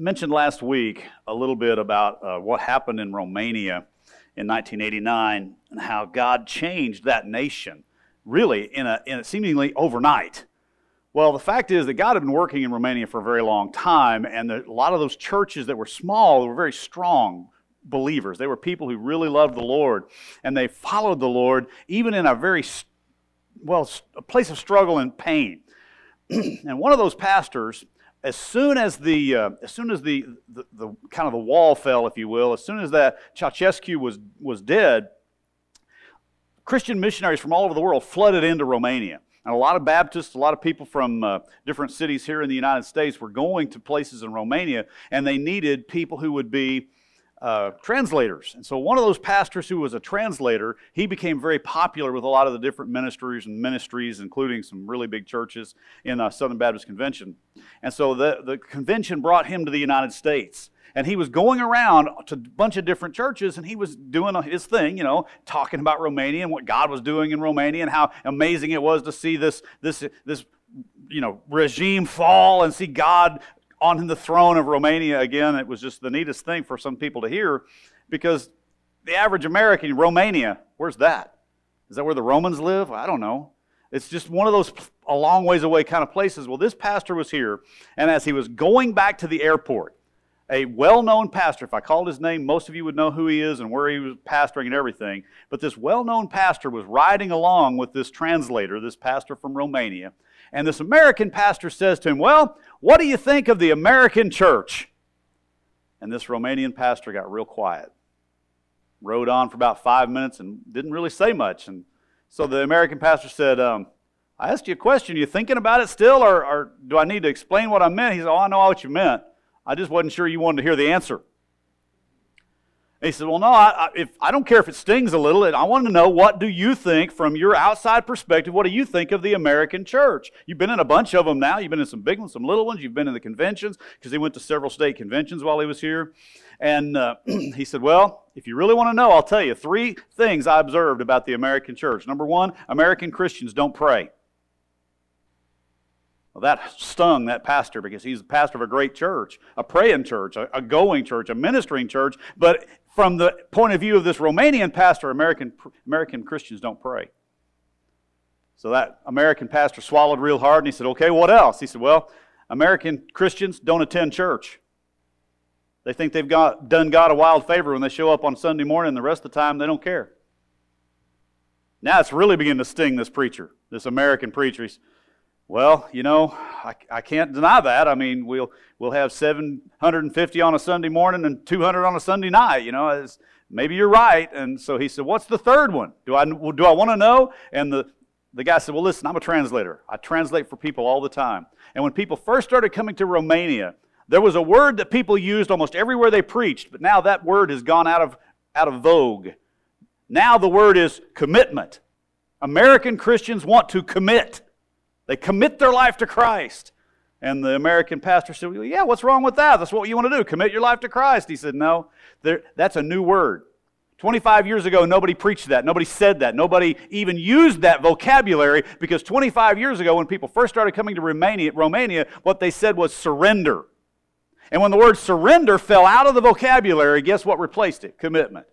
mentioned last week a little bit about uh, what happened in Romania in 1989 and how God changed that nation really in a, in a seemingly overnight. Well, the fact is that God had been working in Romania for a very long time, and the, a lot of those churches that were small were very strong believers. They were people who really loved the Lord, and they followed the Lord even in a very, well, a place of struggle and pain. and one of those pastors, as soon as the, uh, as soon as the, the, the, kind of the wall fell, if you will, as soon as that Ceausescu was, was dead, Christian missionaries from all over the world flooded into Romania. And a lot of Baptists, a lot of people from uh, different cities here in the United States were going to places in Romania, and they needed people who would be uh, translators. And so one of those pastors who was a translator, he became very popular with a lot of the different ministries and ministries, including some really big churches in uh, Southern Baptist Convention. And so the, the convention brought him to the United States. And he was going around to a bunch of different churches and he was doing his thing, you know, talking about Romania and what God was doing in Romania and how amazing it was to see this, this, this you know, regime fall and see God on the throne of Romania again. It was just the neatest thing for some people to hear because the average American, Romania, where's that? Is that where the Romans live? I don't know. It's just one of those a long ways away kind of places. Well, this pastor was here, and as he was going back to the airport, a well known pastor. If I called his name, most of you would know who he is and where he was pastoring and everything. But this well known pastor was riding along with this translator, this pastor from Romania. And this American pastor says to him, Well, what do you think of the American church? And this Romanian pastor got real quiet, rode on for about five minutes and didn't really say much. And so the American pastor said, um, I asked you a question. Are you thinking about it still, or, or do I need to explain what I meant? He said, Oh, I know what you meant. I just wasn't sure you wanted to hear the answer. And he said, Well, no, I, I, if, I don't care if it stings a little. I want to know what do you think from your outside perspective? What do you think of the American church? You've been in a bunch of them now. You've been in some big ones, some little ones. You've been in the conventions because he went to several state conventions while he was here. And uh, he said, Well, if you really want to know, I'll tell you three things I observed about the American church. Number one, American Christians don't pray. Well, that stung that pastor because he's the pastor of a great church, a praying church, a, a, going church, a ministering church. But from the point of view of this Romanian pastor, American, American Christians don't pray. So that American pastor swallowed real hard and he said, Okay, what else? He said, Well, American Christians don't attend church. They think they've got, done God a wild favor when they show up on Sunday morning, and the rest of the time they don't care. Now it's really beginning to sting this preacher, this American preacher. He's, well, you know, I, I can't deny that. I mean, we'll, we'll have 750 on a Sunday morning and 200 on a Sunday night. You know, maybe you're right. And so he said, What's the third one? Do I, do I want to know? And the, the guy said, Well, listen, I'm a translator. I translate for people all the time. And when people first started coming to Romania, there was a word that people used almost everywhere they preached, but now that word has gone out of, out of vogue. Now the word is commitment. American Christians want to commit. They commit their life to Christ. And the American pastor said, well, Yeah, what's wrong with that? That's what you want to do. Commit your life to Christ. He said, No, that's a new word. 25 years ago, nobody preached that. Nobody said that. Nobody even used that vocabulary because 25 years ago, when people first started coming to Romania, Romania what they said was surrender. And when the word surrender fell out of the vocabulary, guess what replaced it? Commitment.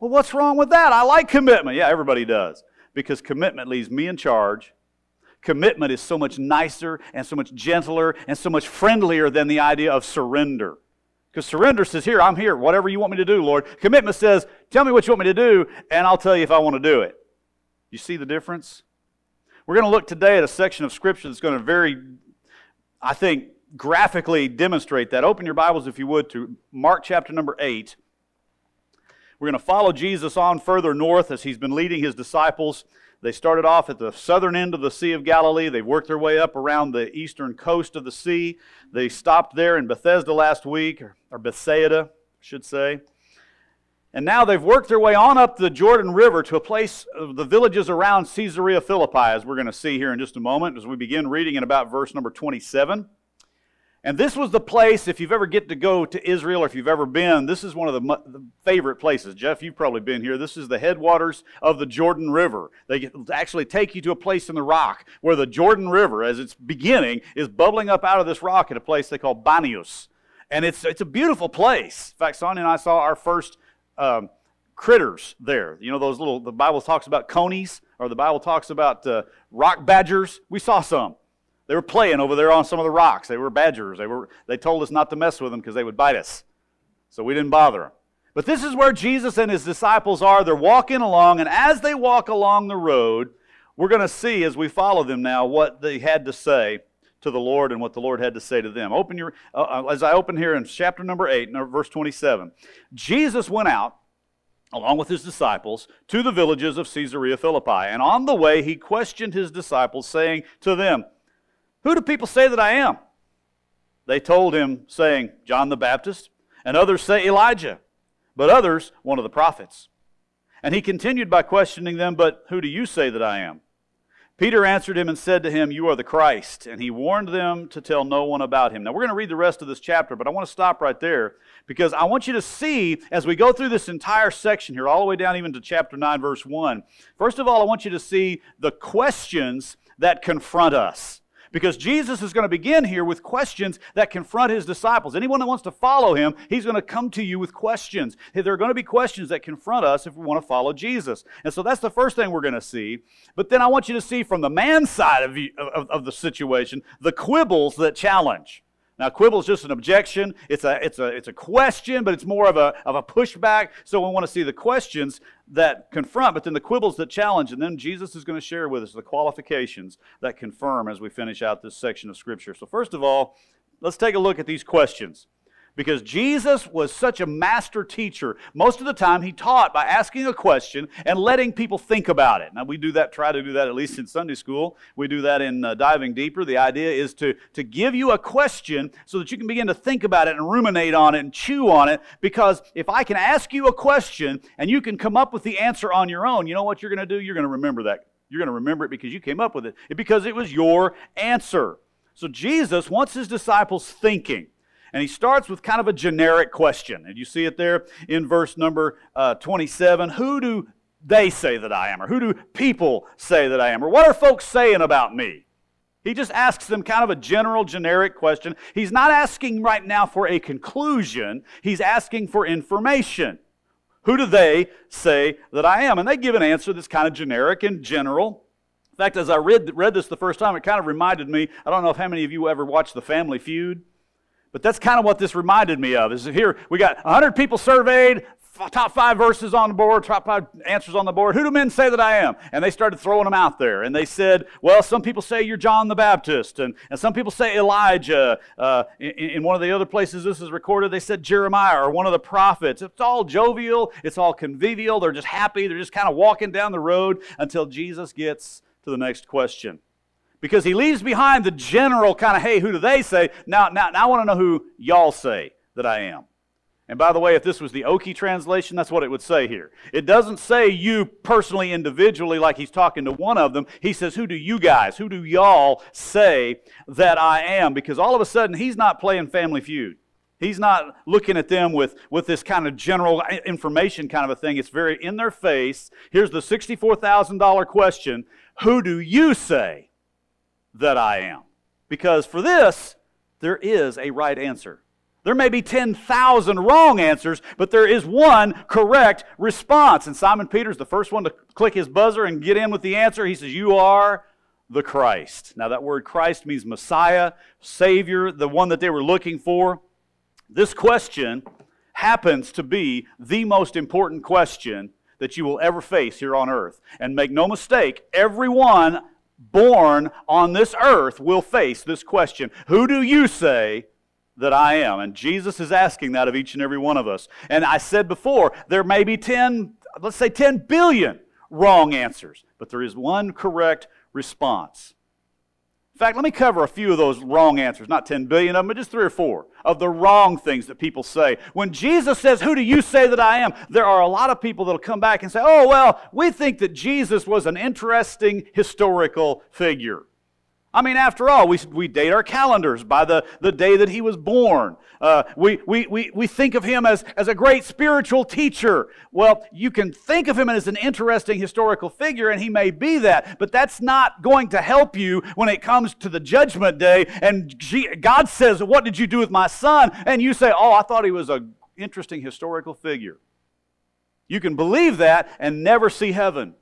Well, what's wrong with that? I like commitment. Yeah, everybody does. Because commitment leaves me in charge Commitment is so much nicer and so much gentler and so much friendlier than the idea of surrender. Because surrender says, Here, I'm here, whatever you want me to do, Lord. Commitment says, Tell me what you want me to do, and I'll tell you if I want to do it. You see the difference? We're going to look today at a section of Scripture that's going to very, I think, graphically demonstrate that. Open your Bibles, if you would, to Mark chapter number 8. We're going to follow Jesus on further north as he's been leading his disciples they started off at the southern end of the Sea of Galilee. They worked their way up around the eastern coast of the sea. They stopped there in Bethesda last week, or Bethsaida, I should say. And now they've worked their way on up the Jordan River to a place, the villages around Caesarea Philippi, as we're going to see here in just a moment as we begin reading in about verse number 27. And this was the place, if you've ever get to go to Israel or if you've ever been, this is one of the, the, favorite places. Jeff, you've probably been here. This is the headwaters of the Jordan River. They actually take you to a place in the rock where the Jordan River, as it's beginning, is bubbling up out of this rock at a place they call Banias. And it's, it's a beautiful place. In fact, Sonia and I saw our first um, critters there. You know, those little, the Bible talks about conies, or the Bible talks about uh, rock badgers. We saw some. They were playing over there on some of the rocks. They were badgers. They, were, they told us not to mess with them because they would bite us. So we didn't bother them. But this is where Jesus and his disciples are. They're walking along, and as they walk along the road, we're going to see as we follow them now what they had to say to the Lord and what the Lord had to say to them. Open your, uh, uh as I open here in chapter number 8, verse 27. Jesus went out along with his disciples, to the villages of Caesarea Philippi. And on the way, he questioned his disciples, saying to them, Who do people say that I am? They told him, saying, John the Baptist, and others say Elijah, but others, one of the prophets. And he continued by questioning them, But who do you say that I am? Peter answered him and said to him, You are the Christ. And he warned them to tell no one about him. Now, we're going to read the rest of this chapter, but I want to stop right there because I want you to see as we go through this entire section here, all the way down even to chapter 9, verse 1. First of all, I want you to see the questions that confront us because Jesus is going to begin here with questions that confront his disciples. Anyone that wants to follow him, he's going to come to you with questions. There are going to be questions that confront us if we want to follow Jesus. And so that's the first thing we're going to see. But then I want you to see from the man side of, the, of, of the situation the quibbles that challenge. Now, quibble is just an objection. It's a, it's, a, it's a question, but it's more of a, of a pushback. So we want to see the questions that confront, but then the quibbles that challenge. And then Jesus is going to share with us the qualifications that confirm as we finish out this section of Scripture. So, first of all, let's take a look at these questions because Jesus was such a master teacher. Most of the time, he taught by asking a question and letting people think about it. Now, we do that, try to do that at least in Sunday school. We do that in uh, Diving Deeper. The idea is to, to give you a question so that you can begin to think about it and ruminate on it and chew on it. Because if I can ask you a question and you can come up with the answer on your own, you know what you're going to do? You're going to remember that. You're going to remember it because you came up with it, because it was your answer. So, Jesus wants his disciples thinking. And he starts with kind of a generic question. And you see it there in verse number uh, 27. Who do they say that I am? Or who do people say that I am? Or what are folks saying about me? He just asks them kind of a general, generic question. He's not asking right now for a conclusion, he's asking for information. Who do they say that I am? And they give an answer that's kind of generic and general. In fact, as I read, read this the first time, it kind of reminded me I don't know if how many of you ever watched The Family Feud. But that's kind of what this reminded me of. Is here we got 100 people surveyed, top five verses on the board, top five answers on the board. Who do men say that I am? And they started throwing them out there. And they said, well, some people say you're John the Baptist, and, and some people say Elijah. Uh, in, in, one of the other places this is recorded, they said Jeremiah or one of the prophets. It's all jovial, it's all convivial. They're just happy. They're just kind of walking down the road until Jesus gets to the next question because he leaves behind the general kind of, hey, who do they say? Now, now, now I want to know who y'all say that I am. And by the way, if this was the Okie translation, that's what it would say here. It doesn't say you personally, individually, like he's talking to one of them. He says, Who do you guys, who do y'all say that I am? Because all of a sudden, he's not playing Family Feud. He's not looking at them with, with this kind of general information kind of a thing. It's very in their face. Here's the $64,000 question Who do you say that I am. Because for this, there is a right answer. There may be 10,000 wrong answers, but there is one correct response. And Simon Peter's the first one to click his buzzer and get in with the answer. He says, You are the Christ. Now, that word Christ means Messiah, Savior, the one that they were looking for. This question happens to be the most important question that you will ever face here on earth. And make no mistake, everyone born on this earth will face this question Who do you say that I am? And Jesus is asking that of each and every one of us. And I said before, there may be 10, let's say 10 billion wrong answers, but there is one correct response. In fact, let me cover a few of those wrong answers, not 10 billion of them, but just three or four of the wrong things that people say. When Jesus says, Who do you say that I am? there are a lot of people that'll come back and say, Oh, well, we think that Jesus was an interesting historical figure. I mean, after all, we, we date our calendars by the, the day that he was born. Uh, we, we, we, we think of him as, as a great spiritual teacher. Well, you can think of him as an interesting historical figure, and he may be that, but that's not going to help you when it comes to the judgment day. And God says, What did you do with my son? And you say, Oh, I thought he was an interesting historical figure. You can believe that and never see heaven.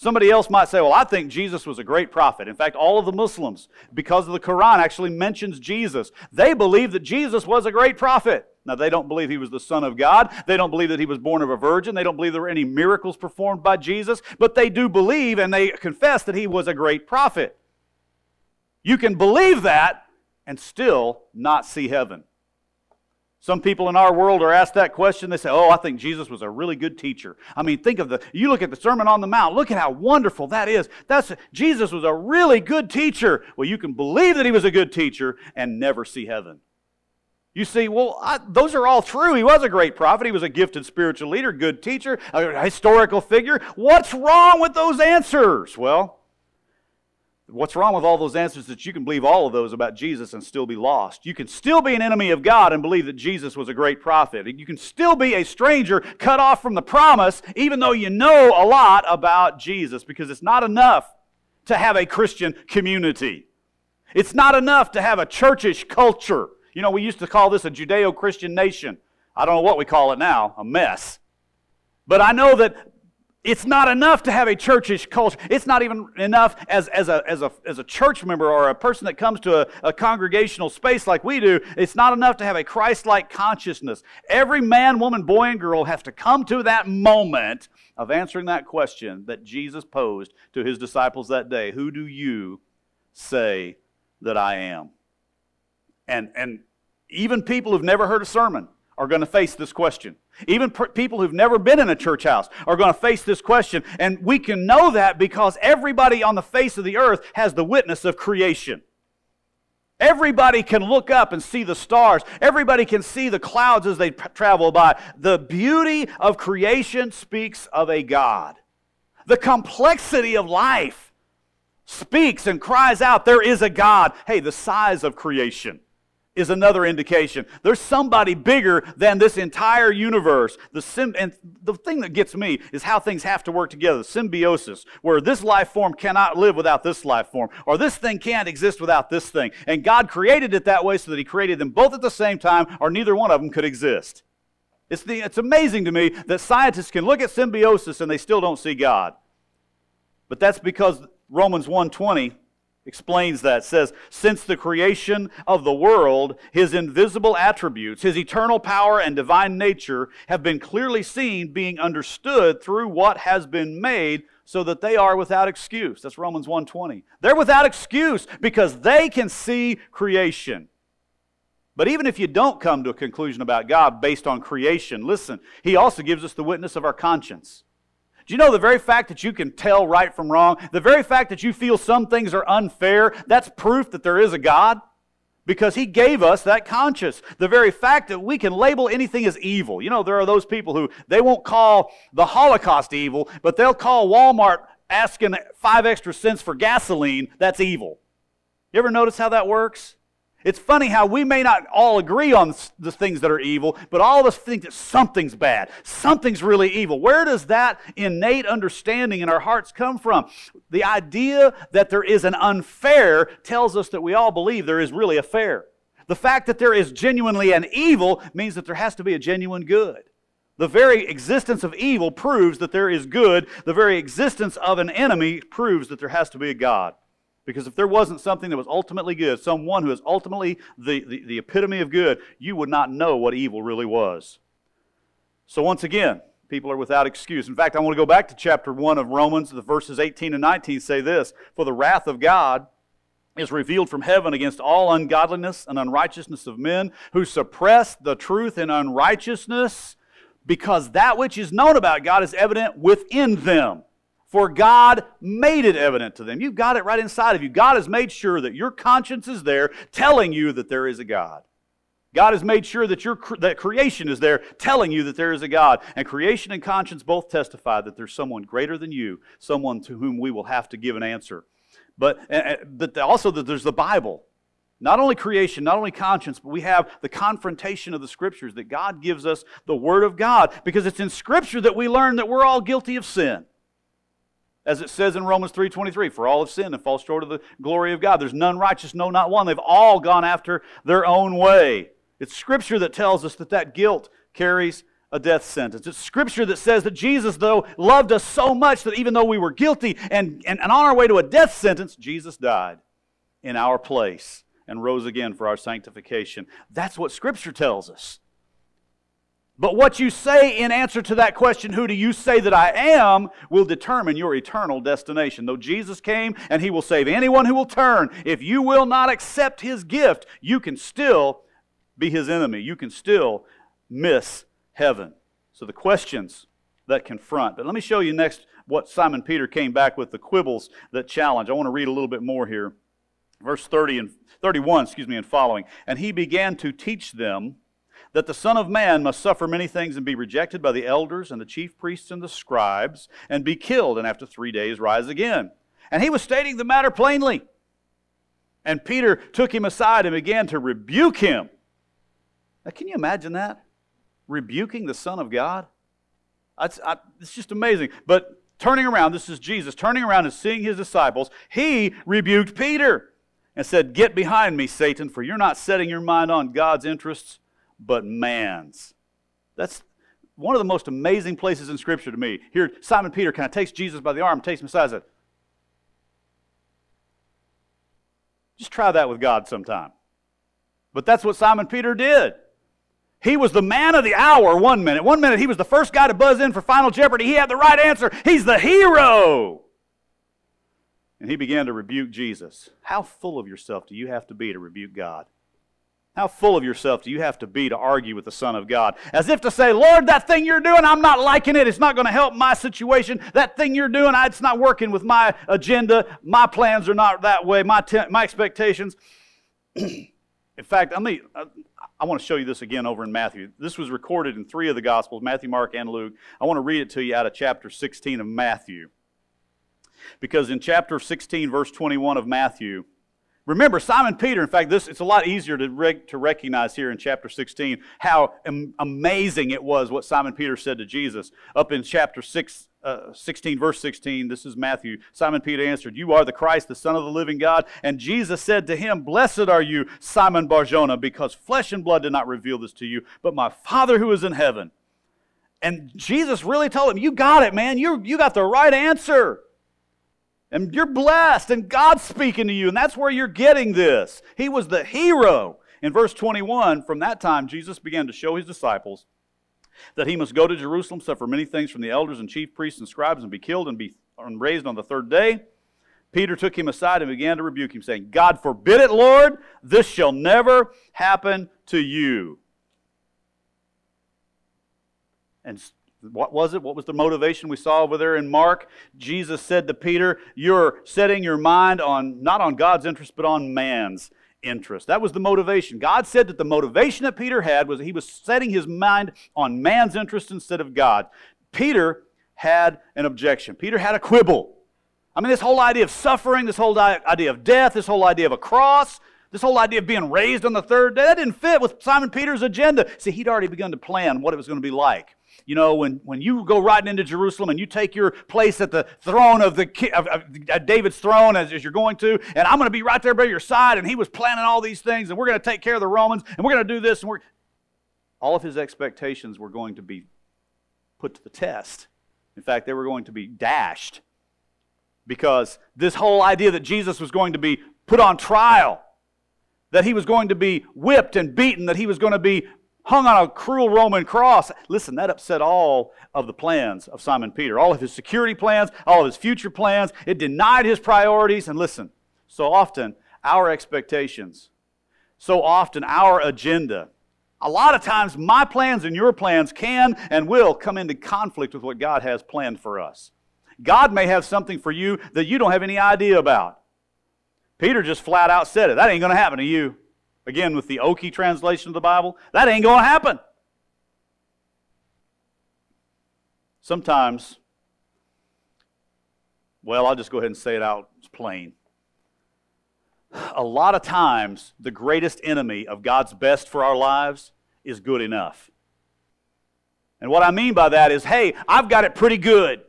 Somebody else might say, well, I think Jesus was a great prophet. In fact, all of the Muslims, because of the Quran, actually mentions Jesus. They believe that Jesus was a great prophet. Now, they don't believe he was the Son of God. They don't believe that he was born of a virgin. They don't believe there were any miracles performed by Jesus. But they do believe and they confess that he was a great prophet. You can believe that and still not see heaven. Some people in our world are asked that question. They say, Oh, I think Jesus was a really good teacher. I mean, think of the, you look at the Sermon on the Mount, look at how wonderful that is. That's, Jesus was a really good teacher. Well, you can believe that he was a good teacher and never see heaven. You see, well, I, those are all true. He was a great prophet. He was a gifted spiritual leader, good teacher, a historical figure. What's wrong with those answers? Well, What's wrong with all those answers that you can believe all of those about Jesus and still be lost? You can still be an enemy of God and believe that Jesus was a great prophet. You can still be a stranger cut off from the promise even though you know a lot about Jesus because it's not enough to have a Christian community. It's not enough to have a churchish culture. You know, we used to call this a Judeo Christian nation. I don't know what we call it now, a mess. But I know that it's not enough to have a churchish culture. It's not even enough as, as, a, as, a, as a church member or a person that comes to a, a congregational space like we do. It's not enough to have a Christ like consciousness. Every man, woman, boy, and girl has to come to that moment of answering that question that Jesus posed to his disciples that day Who do you say that I am? And, and even people who've never heard a sermon are going to face this question. Even per- people who've never been in a church house are going to face this question. And we can know that because everybody on the face of the earth has the witness of creation. Everybody can look up and see the stars. Everybody can see the clouds as they p- travel by. The beauty of creation speaks of a God. The complexity of life speaks and cries out, There is a God. Hey, the size of creation is another indication. There's somebody bigger than this entire universe. The sim- and the thing that gets me is how things have to work together. Symbiosis, where this life form cannot live without this life form, or this thing can't exist without this thing. And God created it that way so that He created them both at the same time, or neither one of them could exist. It's, the, it's amazing to me that scientists can look at symbiosis and they still don't see God. But that's because Romans 1:20 explains that says since the creation of the world his invisible attributes his eternal power and divine nature have been clearly seen being understood through what has been made so that they are without excuse. That's romans 1.20 they're without excuse because they can see creation. But even if you don't come to a conclusion about god based on creation listen he also gives us the witness of our conscience do you know the very fact that you can tell right from wrong, the very fact that you feel some things are unfair, that's proof that there is a God? Because He gave us that conscience. The very fact that we can label anything as evil. You know, there are those people who they won't call the Holocaust evil, but they'll call Walmart asking five extra cents for gasoline, that's evil. You ever notice how that works? It's funny how we may not all agree on the things that are evil, but all of us think that something's bad. Something's really evil. Where does that innate understanding in our hearts come from? The idea that there is an unfair tells us that we all believe there is really a fair. The fact that there is genuinely an evil means that there has to be a genuine good. The very existence of evil proves that there is good. The very existence of an enemy proves that there has to be a God. Because if there wasn't something that was ultimately good, someone who is ultimately the, the, the, epitome of good, you would not know what evil really was. So, once again, people are without excuse. In fact, I want to go back to chapter 1 of Romans. The verses 18 and 19 say this For the wrath of God is revealed from heaven against all ungodliness and unrighteousness of men who suppress the truth in unrighteousness, because that which is known about God is evident within them. For God made it evident to them. You've got it right inside of you. God has made sure that your conscience is there telling you that there is a God. God has made sure that, your, that creation is there telling you that there is a God. And creation and conscience both testify that there's someone greater than you, someone to whom we will have to give an answer. But, eh, eh, but also that there's the Bible. Not only creation, not only conscience, but we have the confrontation of the Scriptures that God gives us the Word of God because it's in Scripture that we learn that we're all guilty of sin. As it says in Romans 3.23, for all have sinned and fall short of the glory of God. There's none righteous, no, not one. They've all gone after their own way. It's Scripture that tells us that that guilt carries a death sentence. It's Scripture that says that Jesus, though, loved us so much that even though we were guilty and, and, and on our way to a death sentence, Jesus died in our place and rose again for our sanctification. That's what Scripture tells us. But what you say in answer to that question, who do you say that I am, will determine your eternal destination. Though Jesus came and he will save anyone who will turn, if you will not accept his gift, you can still be his enemy. You can still miss heaven. So the questions that confront. But let me show you next what Simon Peter came back with the quibbles that challenge. I want to read a little bit more here verse 30 and 31, excuse me, and following. And he began to teach them that the Son of Man must suffer many things and be rejected by the elders and the chief priests and the scribes and be killed and after three days rise again. And he was stating the matter plainly. And Peter took him aside and began to rebuke him. Now, can you imagine that? Rebuking the Son of God? I, it's just amazing. But turning around, this is Jesus, turning around and seeing his disciples, he rebuked Peter and said, Get behind me, Satan, for you're not setting your mind on God's interests, but man's. That's one of the most amazing places in Scripture to me. Here, Simon Peter kind of takes Jesus by the arm, takes him aside, says, Just try that with God sometime. But that's what Simon Peter did. He was the man of the hour one minute. One minute he was the first guy to buzz in for Final Jeopardy. He had the right answer. He's the hero. And he began to rebuke Jesus. How full of yourself do you have to be to rebuke God? How full of yourself do you have to be to argue with the Son of God? As if to say, Lord, that thing you're doing, I'm not liking it. It's not going to help my situation. That thing you're doing, it's not working with my agenda. My plans are not that way. My, te- my expectations. in fact, let me, uh, I want to show you this again over in Matthew. This was recorded in three of the Gospels Matthew, Mark, and Luke. I want to read it to you out of chapter 16 of Matthew. Because in chapter 16, verse 21 of Matthew, remember Simon Peter, in fact, this it's a lot easier to, to recognize here in chapter 16 how am- amazing it was what Simon Peter said to Jesus. Up in chapter 6, uh, 16, verse 16, this is Matthew. Simon Peter answered, You are the Christ, the Son of the living God. And Jesus said to him, Blessed are you, Simon Barjona, because flesh and blood did not reveal this to you, but my Father who is in heaven. And Jesus really told him, You got it, man. You, you got the right answer. And you're blessed, and God's speaking to you, and that's where you're getting this. He was the hero. In verse 21, from that time, Jesus began to show his disciples that he must go to Jerusalem, suffer many things from the elders and chief priests and scribes, and be killed and be raised on the third day. Peter took him aside and began to rebuke him, saying, God forbid it, Lord, this shall never happen to you. And what was it? What was the motivation we saw over there in Mark? Jesus said to Peter, You're setting your mind on not on God's interest, but on man's interest. That was the motivation. God said that the motivation that Peter had was that he was setting his mind on man's interest instead of God. Peter had an objection. Peter had a quibble. I mean, this whole idea of suffering, this whole idea of death, this whole idea of a cross, this whole idea of being raised on the third day, that didn't fit with Simon Peter's agenda. See, he'd already begun to plan what it was going to be like you know, when, when you go riding into Jerusalem and you take your place at the throne of, the, of, of David's throne as, as you're going to, and I'm going to be right there by your side, and he was planning all these things, and we're going to take care of the Romans, and we're going to do this, and we're. All of his expectations were going to be put to the test. In fact, they were going to be dashed because this whole idea that Jesus was going to be put on trial, that he was going to be whipped and beaten, that he was going to be hung on a cruel Roman cross. Listen, that upset all of the plans of Simon Peter, all of his security plans, all of his future plans. It denied his priorities. And listen, so often our expectations, so often our agenda, a lot of times my plans and your plans can and will come into conflict with what God has planned for us. God may have something for you that you don't have any idea about. Peter just flat out said it. That ain't going to happen to you. Again, with the Okie translation of the Bible, that ain't going to happen. Sometimes, well, I'll just go ahead and say it out. It's plain. a lot of times the greatest enemy of God's best for our lives is good enough. And what I mean by that is, hey, I've got it pretty good.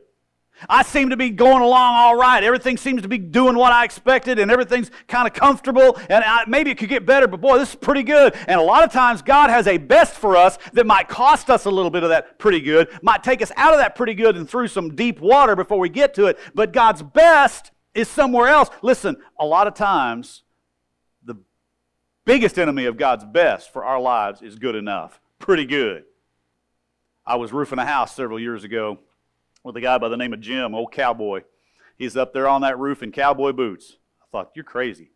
I seem to be going along all right. Everything seems to be doing what I expected, and everything's kind of comfortable. And I, maybe it could get better, but boy, this is pretty good. And a lot of times, God has a best for us that might cost us a little bit of that pretty good, might take us out of that pretty good and through some deep water before we get to it. But God's best is somewhere else. Listen, a lot of times, the biggest enemy of God's best for our lives is good enough. Pretty good. I was roofing a house several years ago with a guy by the name of Jim, old cowboy. He's up there on that roof in cowboy boots. I thought, you're crazy.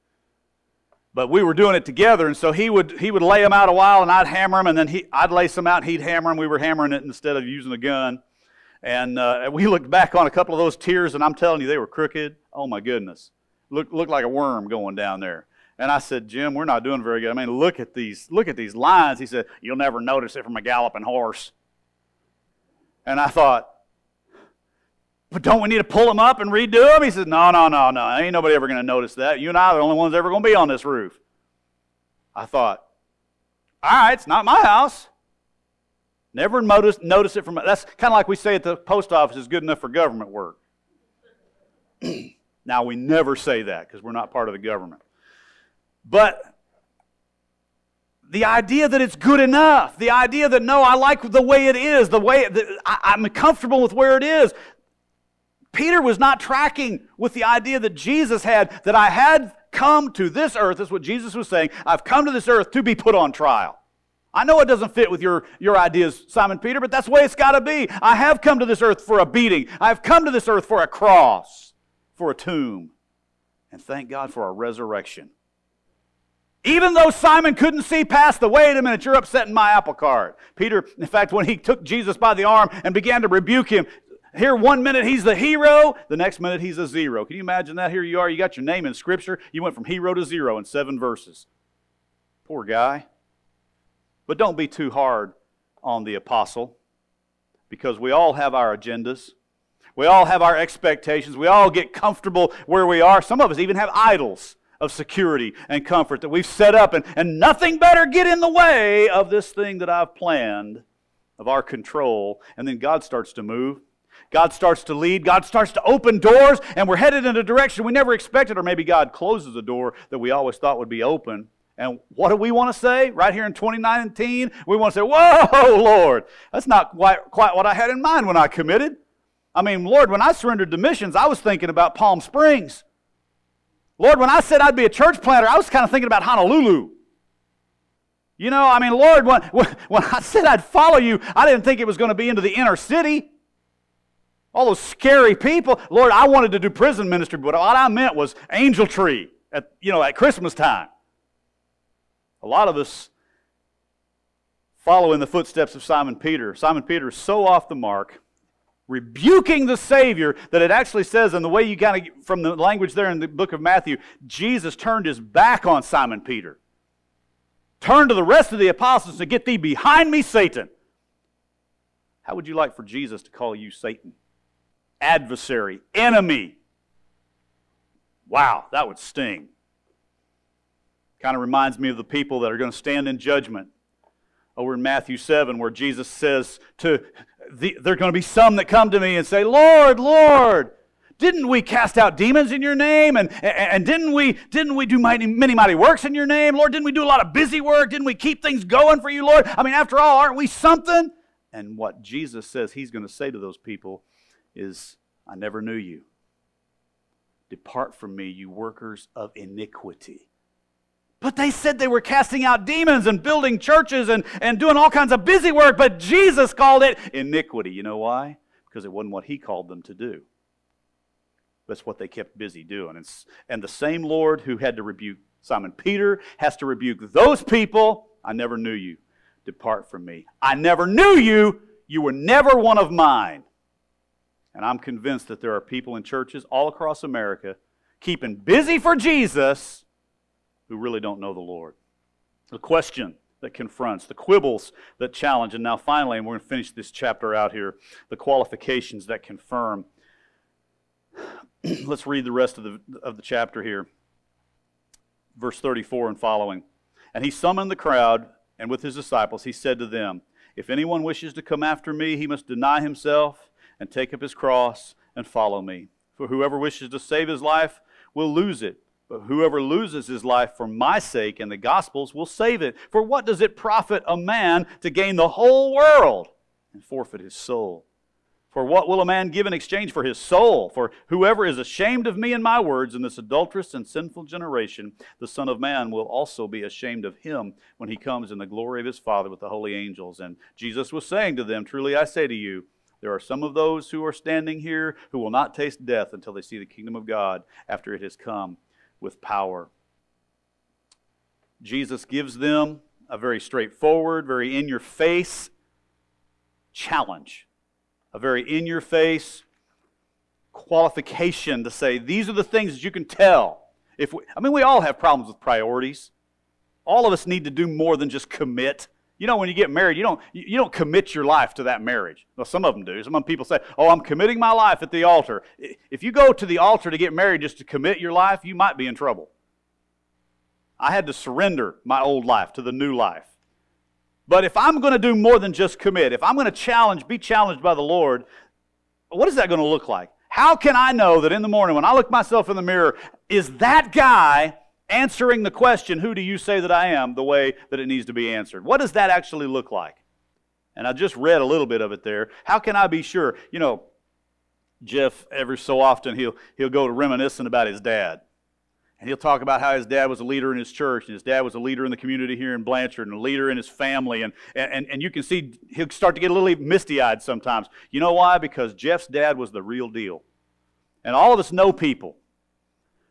But we were doing it together, and so he would he would lay them out a while, and I'd hammer them, and then he, I'd lace them out, and he'd hammer them. We were hammering it instead of using a gun. And uh, we looked back on a couple of those tiers, and I'm telling you, they were crooked. Oh my goodness, looked looked like a worm going down there. And I said, Jim, we're not doing very good. I mean, look at these look at these lines. He said, you'll never notice it from a galloping horse. And I thought, but don't we need to pull them up and redo them? He says, No, no, no, no. Ain't nobody ever going to notice that. You and I are the only ones ever going to be on this roof. I thought, All right, it's not my house. Never notice, notice it from. That's kind of like we say at the post office is good enough for government work. now, we never say that because we're not part of the government. But the idea that it's good enough, the idea that no, I like the way it is, the way I, am comfortable with where it is, Peter was not tracking with the idea that Jesus had, that I had come to this earth, that's what Jesus was saying. I've come to this earth to be put on trial. I know it doesn't fit with your, your ideas, Simon Peter, but that's the way it's got to be. I have come to this earth for a beating. I've come to this earth for a cross, for a tomb. And thank God for a resurrection. Even though Simon couldn't see past the, wait a minute, you're upsetting my apple cart. Peter, in fact, when he took Jesus by the arm and began to rebuke him, here, one minute he's the hero, the next minute he's a zero. Can you imagine that? Here you are, you got your name in Scripture. You went from hero to zero in seven verses. Poor guy. But don't be too hard on the apostle because we all have our agendas. We all have our expectations. We all get comfortable where we are. Some of us even have idols of security and comfort that we've set up, and, and nothing better get in the way of this thing that I've planned, of our control. And then God starts to move. God starts to lead, God starts to open doors, and we're headed in a direction we never expected, or maybe God closes a door that we always thought would be open. And what do we want to say right here in 2019? We want to say, Whoa, Lord, that's not quite, quite what I had in mind when I committed. I mean, Lord, when I surrendered to missions, I was thinking about Palm Springs. Lord, when I said I'd be a church planter, I was kind of thinking about Honolulu. You know, I mean, Lord, when, when I said I'd follow you, I didn't think it was going to be into the inner city all those scary people. Lord, I wanted to do prison ministry, but what I meant was angel tree at, you know, at Christmas time. A lot of us follow in the footsteps of Simon Peter. Simon Peter is so off the mark, rebuking the Savior that it actually says, in the way you kind of, from the language there in the book of Matthew, Jesus turned his back on Simon Peter. Turned to the rest of the apostles to get thee behind me, Satan. How would you like for Jesus to call you Satan? Adversary, enemy. Wow, that would sting. Kind of reminds me of the people that are going to stand in judgment over in Matthew 7, where Jesus says to, the, there are going to be some that come to me and say, Lord, Lord, didn't we cast out demons in your name? And, and, and, didn't we didn't we do mighty, many mighty works in your name? Lord, didn't we do a lot of busy work? Didn't we keep things going for you, Lord? I mean, after all, aren't we something? And what Jesus says he's going to say to those people is, I never knew you. Depart from me, you workers of iniquity. But they said they were casting out demons and building churches and, and doing all kinds of busy work, but Jesus called it iniquity. You know why? Because it wasn't what he called them to do. That's what they kept busy doing. And, and the same Lord who had to rebuke Simon Peter has to rebuke those people. I never knew you. Depart from me. I never knew you. You were never one of mine. And I'm convinced that there are people in churches all across America keeping busy for Jesus who really don't know the Lord. The question that confronts, the quibbles that challenge, and now finally, and we're going to finish this chapter out here, the qualifications that confirm. Let's read the rest of the, of the chapter here. verse 34 and following. And he summoned the crowd, and with his disciples he said to them, If anyone wishes to come after me, he must deny himself and take up his cross and follow me. For whoever wishes to save his life will lose it. But whoever loses his life for my sake and the gospel's will save it. For what does it profit a man to gain the whole world and forfeit his soul? For what will a man give in exchange for his soul? For whoever is ashamed of me and my words in this adulterous and sinful generation, the Son of Man will also be ashamed of him when he comes in the glory of his Father with the holy angels. And Jesus was saying to them, Truly I say to you, there are some of those who are standing here who will not taste death until they see the kingdom of God after it has come with power. Jesus gives them a very straightforward, very in your face challenge a very in your face qualification to say these are the things that you can tell. If we, I mean, we all have problems with priorities. All of us need to do more than just commit. You know, when you get married, you don't, you don't commit your life to that marriage. Well, some of them do. Some people say, oh, I'm committing my life at the altar. If you go to the altar to get married just to commit your life, you might be in trouble. I had to surrender my old life to the new life. But if I'm going to do more than just commit, if I'm going to challenge, be challenged by the Lord, what is that going to look like? How can I know that in the morning when I look myself in the mirror, is that guy answering the question, Who do you say that I am, the way that it needs to be answered? What does that actually look like? And I just read a little bit of it there. How can I be sure? You know, Jeff, every so often, he'll, he'll go to reminiscing about his dad. And he'll talk about how his dad was a leader in his church, and his dad was a leader in the community here in Blanchard, and a leader in his family. And, and, and you can see he'll start to get a little misty eyed sometimes. You know why? Because Jeff's dad was the real deal. And all of us know people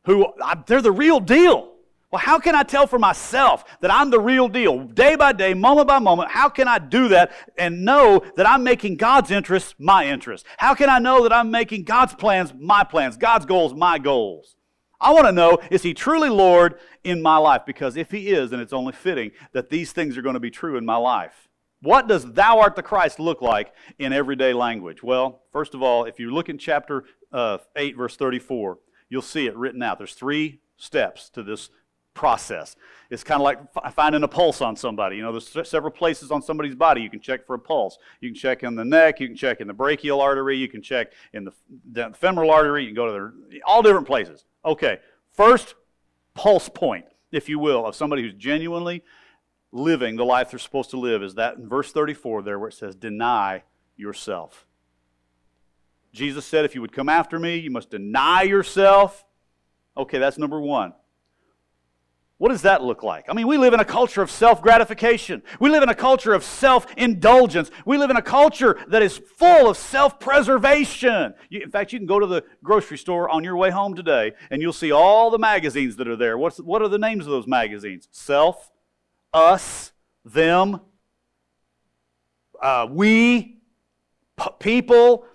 who, they're the real deal. Well, how can I tell for myself that I'm the real deal? Day by day, moment by moment, how can I do that and know that I'm making God's interests my interests? How can I know that I'm making God's plans my plans, God's goals my goals? I want to know is he truly Lord in my life? Because if he is, then it's only fitting that these things are going to be true in my life. What does thou art the Christ look like in everyday language? Well, first of all, if you look in chapter uh, 8, verse 34, you'll see it written out. There's three steps to this process. It's kind of like finding a pulse on somebody. You know, there's several places on somebody's body you can check for a pulse. You can check in the neck, you can check in the brachial artery, you can check in the, femoral artery, you can go to all different places. Okay, first pulse point, if you will, of somebody who's genuinely living the life they're supposed to live is that in verse 34 there where it says, Deny yourself. Jesus said, If you would come after me, you must deny yourself. Okay, that's number one. What does that look like? I mean, we live in a culture of self gratification. We live in a culture of self indulgence. We live in a culture that is full of self preservation. In fact, you can go to the grocery store on your way home today and you'll see all the magazines that are there. What's, what are the names of those magazines? Self, us, them, uh, we, people,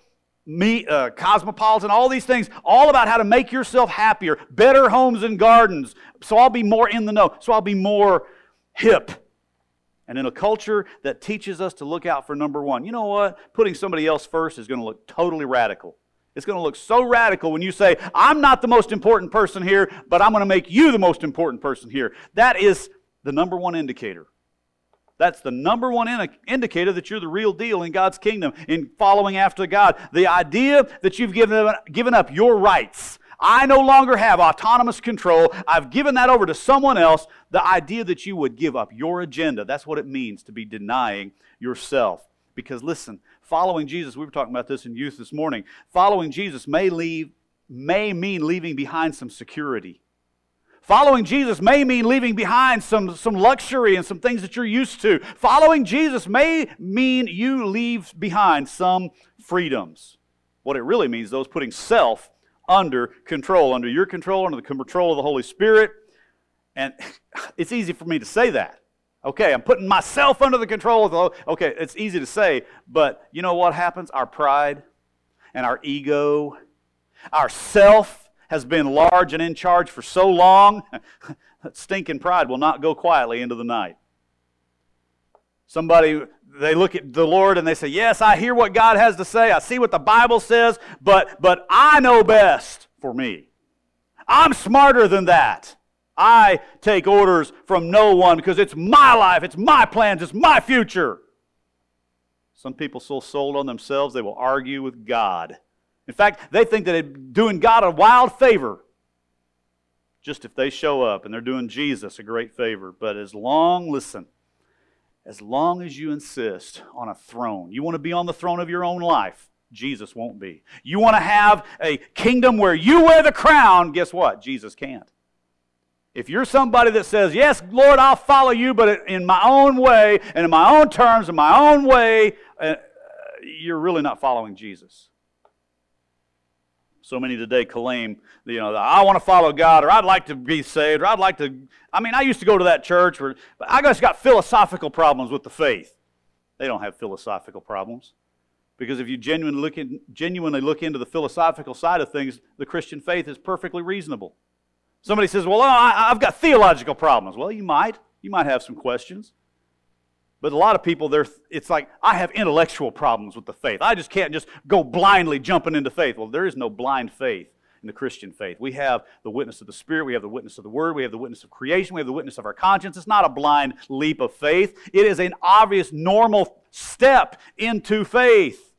me, uh, Cosmopolitan, all these things, all about how to make yourself happier, better homes and gardens. So I'll be more in the know. So I'll be more hip. And in a culture that teaches us to look out for number one, you know what? Putting somebody else first is going to look totally radical. It's going to look so radical when you say, I'm not the most important person here, but I'm going to make you the most important person here. That is the number one indicator that's the number one in- indicator that you're the real deal in God's kingdom, in following after God. The idea that you've given, given up your rights. I no longer have autonomous control. I've given that over to someone else. The idea that you would give up your agenda. That's what it means to be denying yourself. Because listen, following Jesus, we were talking about this in youth this morning. Following Jesus may leave may mean leaving behind some security. Following Jesus may mean leaving behind some, some luxury and some things that you're used to. Following Jesus may mean you leave behind some freedoms. What it really means, though, is putting self under control, under your control, under the control of the Holy Spirit. And it's easy for me to say that. Okay, I'm putting myself under the control of the. Okay, it's easy to say, but you know what happens? Our pride and our ego, our self has been large and in charge for so long, stinking pride will not go quietly into the night. Somebody, they look at the Lord and they say, Yes, I hear what God has to say. I see what the Bible says, but, but I know best for me. I'm smarter than that. I take orders from no one because it's my life, it's my plans, it's my future. Some people so sold on themselves they will argue with God. In fact, they think that they're doing God a wild favor just if they show up and they're doing Jesus a great favor. But as long, listen, as long as you insist on a throne, you want to be on the throne of your own life, Jesus won't be. You want to have a kingdom where you wear the crown, guess what? Jesus can't. If you're somebody that says, Yes, Lord, I'll follow you, but in my own way and in my own terms, in my own way, uh, you're really not following Jesus. So many today claim, you know, I want to follow God, or I'd like to be saved, or I'd like to. I mean, I used to go to that church, where, but I just got philosophical problems with the faith. They don't have philosophical problems. Because if you genuinely look, in, genuinely look into the philosophical side of things, the Christian faith is perfectly reasonable. Somebody says, Well, I, I've got theological problems. Well, you might. You might have some questions. But a lot of people, it's like, I have intellectual problems with the faith. I just can't just go blindly jumping into faith. Well, there is no blind faith in the Christian faith. We have the witness of the Spirit, we have the witness of the Word, we have the witness of creation, we have the witness of our conscience. It's not a blind leap of faith, it is an obvious, normal step into faith.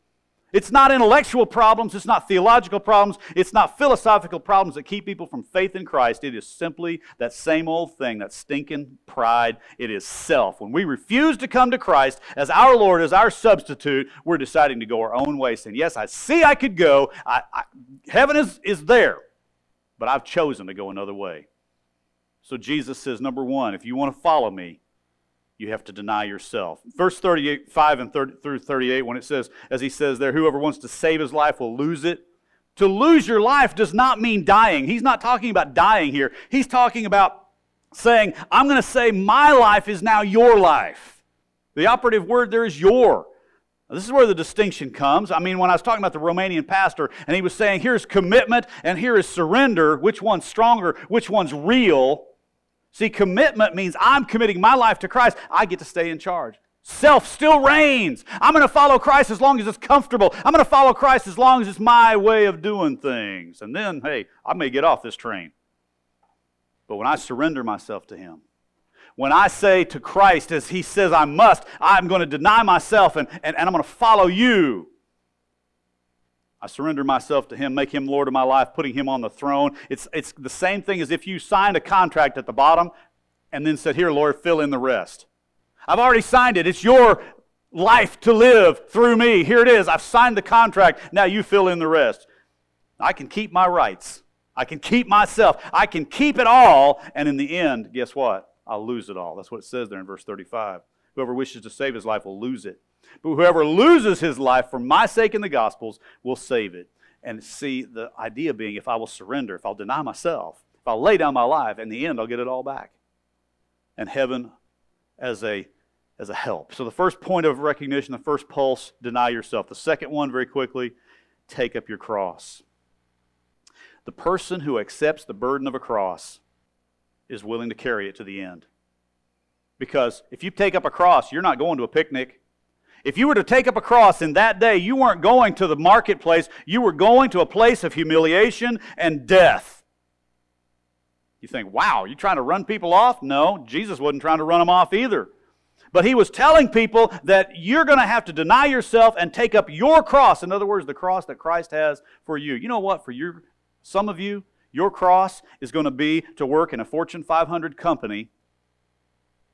It's not intellectual problems, it's not theological problems, it's not philosophical problems that keep people from faith in Christ. It is simply that same old thing, that stinking pride. It is self. When we refuse to come to Christ as our Lord, as our substitute, we're deciding to go our own way, saying, Yes, I see I could go. I, I, heaven is, is there, but I've chosen to go another way. So Jesus says, Number one, if you want to follow me, you have to deny yourself. Verse 35 and 30, through 38, when it says, as he says there, whoever wants to save his life will lose it. To lose your life does not mean dying. He's not talking about dying here. He's talking about saying, I'm going to say my life is now your life. The operative word there is your. This is where the distinction comes. I mean, when I was talking about the Romanian pastor, and he was saying, here's commitment and here is surrender, which one's stronger, which one's real? See, commitment means I'm committing my life to Christ. I get to stay in charge. Self still reigns. I'm going to follow Christ as long as it's comfortable. I'm going to follow Christ as long as it's my way of doing things. And then, hey, I may get off this train. But when I surrender myself to Him, when I say to Christ, as He says I must, I'm going to deny myself and, and, and I'm going to follow you, I surrender myself to Him, make Him Lord of my life, putting Him on the throne. It's, it's the same thing as if you signed a contract at the bottom and then said, Here, Lord, fill in the rest. I've already signed it. It's your life to live through me. Here it is. I've signed the contract. Now you fill in the rest. I can keep my rights. I can keep myself. I can keep it all. And in the end, guess what? I'll lose it all. That's what it says there in verse 35. Whoever wishes to save his life will lose it. But whoever loses his life for my sake in the Gospels will save it. And see, the idea being if I will surrender, if I'll deny myself, if I'll lay down my life, in the end, I'll get it all back. And heaven as a as a help. So the first point of recognition, the first pulse, deny yourself. The second one, very quickly, take up your cross. The person who accepts the burden of a cross is willing to carry it to the end. Because if you take up a cross, you're not going to a picnic. If you were to take up a cross in that day, you weren't going to the marketplace, you were going to a place of humiliation and death. You think, wow, you're trying to run people off? No, Jesus wasn't trying to run them off either. But he was telling people that you're going to have to deny yourself and take up your cross. In other words, the cross that Christ has for you. You know what? For your, some of you, your cross is going to be to work in a Fortune 500 company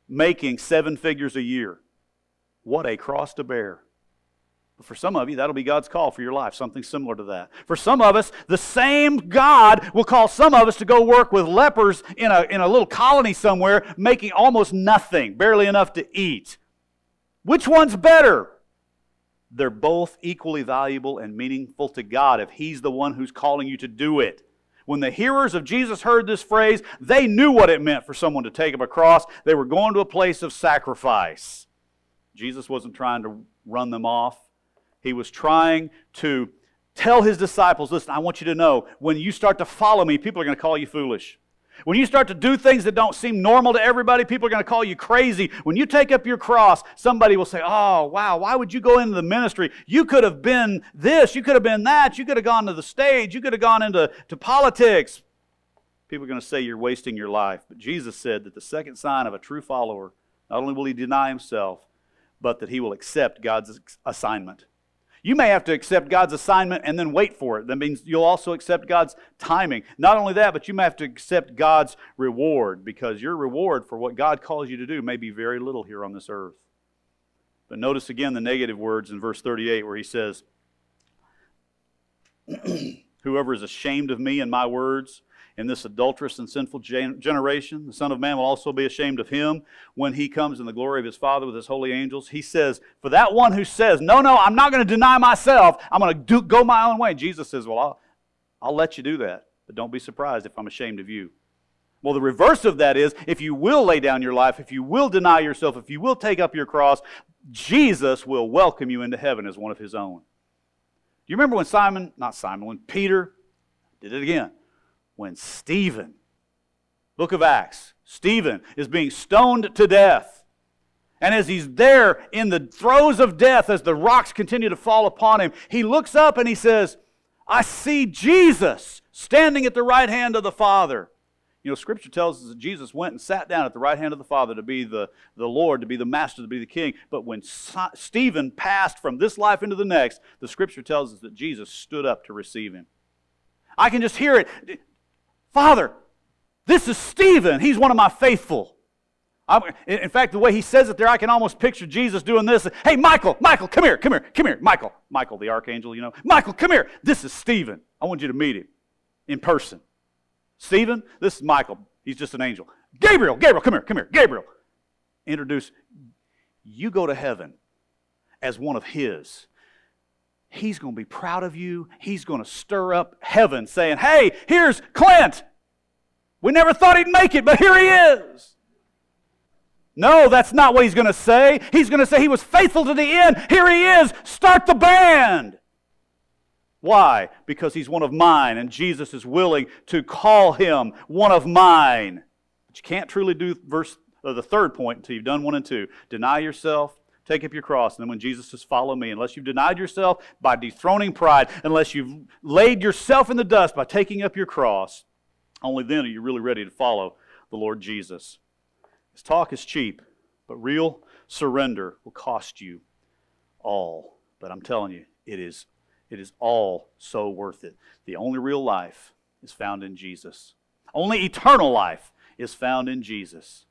making seven figures a year. What a cross to bear. But for some of you, that'll be God's call for your life, something similar to that. For some of us, the same God will call some of us to go work with lepers in a, in a little colony somewhere, making almost nothing, barely enough to eat. Which one's better? They're both equally valuable and meaningful to God if He's the one who's calling you to do it. When the hearers of Jesus heard this phrase, they knew what it meant for someone to take up a cross. They were going to a place of sacrifice. Jesus wasn't trying to run them off. He was trying to tell his disciples listen, I want you to know when you start to follow me, people are going to call you foolish. When you start to do things that don't seem normal to everybody, people are going to call you crazy. When you take up your cross, somebody will say, Oh, wow, why would you go into the ministry? You could have been this, you could have been that, you could have gone to the stage, you could have gone into to politics. People are going to say you're wasting your life. But Jesus said that the second sign of a true follower, not only will he deny himself, but that he will accept God's assignment. You may have to accept God's assignment and then wait for it. That means you'll also accept God's timing. Not only that, but you may have to accept God's reward because your reward for what God calls you to do may be very little here on this earth. But notice again the negative words in verse 38 where he says, Whoever is ashamed of me and my words in this adulterous and sinful generation, the Son of Man will also be ashamed of him when he comes in the glory of his Father with his holy angels. He says, For that one who says, No, no, I'm not going to deny myself, I'm going to go my own way. Jesus says, Well, I'll, I'll let you do that, but don't be surprised if I'm ashamed of you. Well, the reverse of that is if you will lay down your life, if you will deny yourself, if you will take up your cross, Jesus will welcome you into heaven as one of his own. Do you remember when Simon, not Simon, when Peter did it again? When Stephen, book of Acts, Stephen is being stoned to death. And as he's there in the throes of death, as the rocks continue to fall upon him, he looks up and he says, I see Jesus standing at the right hand of the Father. You know, Scripture tells us that Jesus went and sat down at the right hand of the Father to be the, the Lord, to be the Master, to be the King. But when so- Stephen passed from this life into the next, the Scripture tells us that Jesus stood up to receive him. I can just hear it. Father, this is Stephen. He's one of my faithful. I'm, in fact, the way he says it there, I can almost picture Jesus doing this. Hey, Michael, Michael, come here, come here, come here. Michael, Michael, the archangel, you know. Michael, come here. This is Stephen. I want you to meet him in person. Stephen, this is Michael. He's just an angel. Gabriel, Gabriel, come here, come here. Gabriel. Introduce, you go to heaven as one of his. He's going to be proud of you. He's going to stir up heaven saying, Hey, here's Clint. We never thought he'd make it, but here he is. No, that's not what he's going to say. He's going to say he was faithful to the end. Here he is. Start the band. Why? Because he's one of mine, and Jesus is willing to call him one of mine. But you can't truly do verse uh, the third point until you've done one and two. Deny yourself, take up your cross, and then when Jesus says, "Follow me," unless you've denied yourself by dethroning pride, unless you've laid yourself in the dust by taking up your cross, only then are you really ready to follow the Lord Jesus. His talk is cheap, but real surrender will cost you all. But I'm telling you, it is it is all so worth it. The only real life is found in Jesus. Only eternal life is found in Jesus.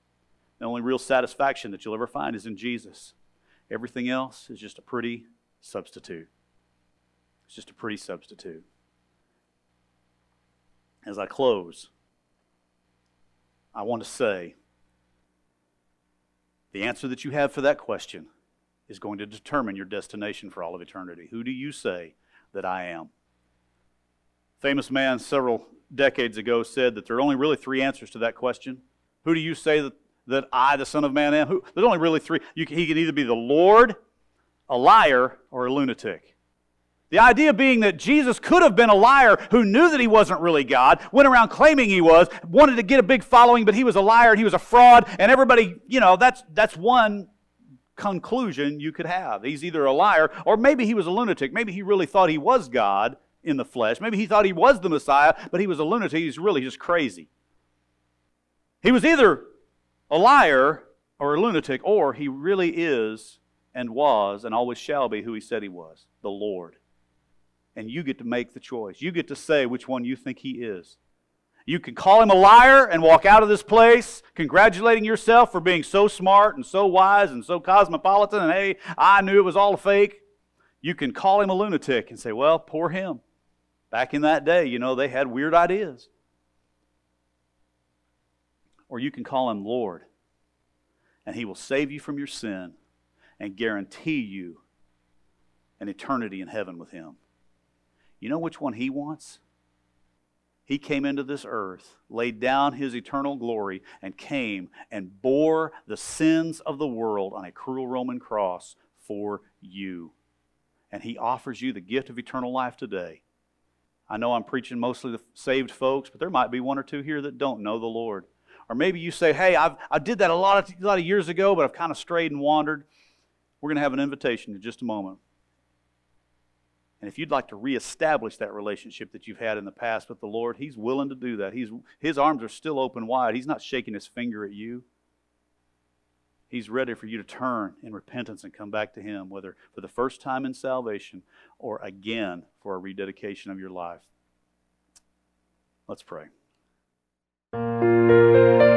The only real satisfaction that you'll ever find is in Jesus. Everything else is just a pretty substitute. It's just a pretty substitute. As I close, I want to say the answer that you have for that question is going to determine your destination for all of eternity. Who do you say that I am. Famous man several decades ago said that there are only really three answers to that question. Who do you say that, that I, the Son of Man, am? Who, there's only really three. He can either be the Lord, a liar, or a lunatic. The idea being that Jesus could have been a liar who knew that he wasn't really God, went around claiming he was, wanted to get a big following, but he was a liar and he was a fraud, and everybody, you know, that's, that's one conclusion you could have. He's either a liar or maybe he was a lunatic. Maybe he really thought he was God in the flesh. Maybe he thought he was the Messiah, but he was a lunatic. He's really just crazy. He was either a liar or a lunatic, or he really is and was and always shall be who he said he was the Lord. And you get to make the choice. You get to say which one you think he is. You can call him a liar and walk out of this place congratulating yourself for being so smart and so wise and so cosmopolitan and hey, I knew it was all a fake. You can call him a lunatic and say, well, poor him. Back in that day, you know, they had weird ideas. Or you can call him Lord, and he will save you from your sin and guarantee you an eternity in heaven with him. You know which one he wants? He came into this earth, laid down his eternal glory, and came and bore the sins of the world on a cruel Roman cross for you. And he offers you the gift of eternal life today. I know I'm preaching mostly to saved folks, but there might be one or two here that don't know the Lord. Or maybe you say, hey, I've, I did that a lot, of, a lot of years ago, but I've kind of strayed and wandered. We're going to have an invitation in just a moment. And if you'd like to reestablish that relationship that you've had in the past with the Lord, He's willing to do that. He's, his arms are still open wide. He's not shaking His finger at you. He's ready for you to turn in repentance and come back to Him, whether for the first time in salvation or again for a rededication of your life. Let's pray. Música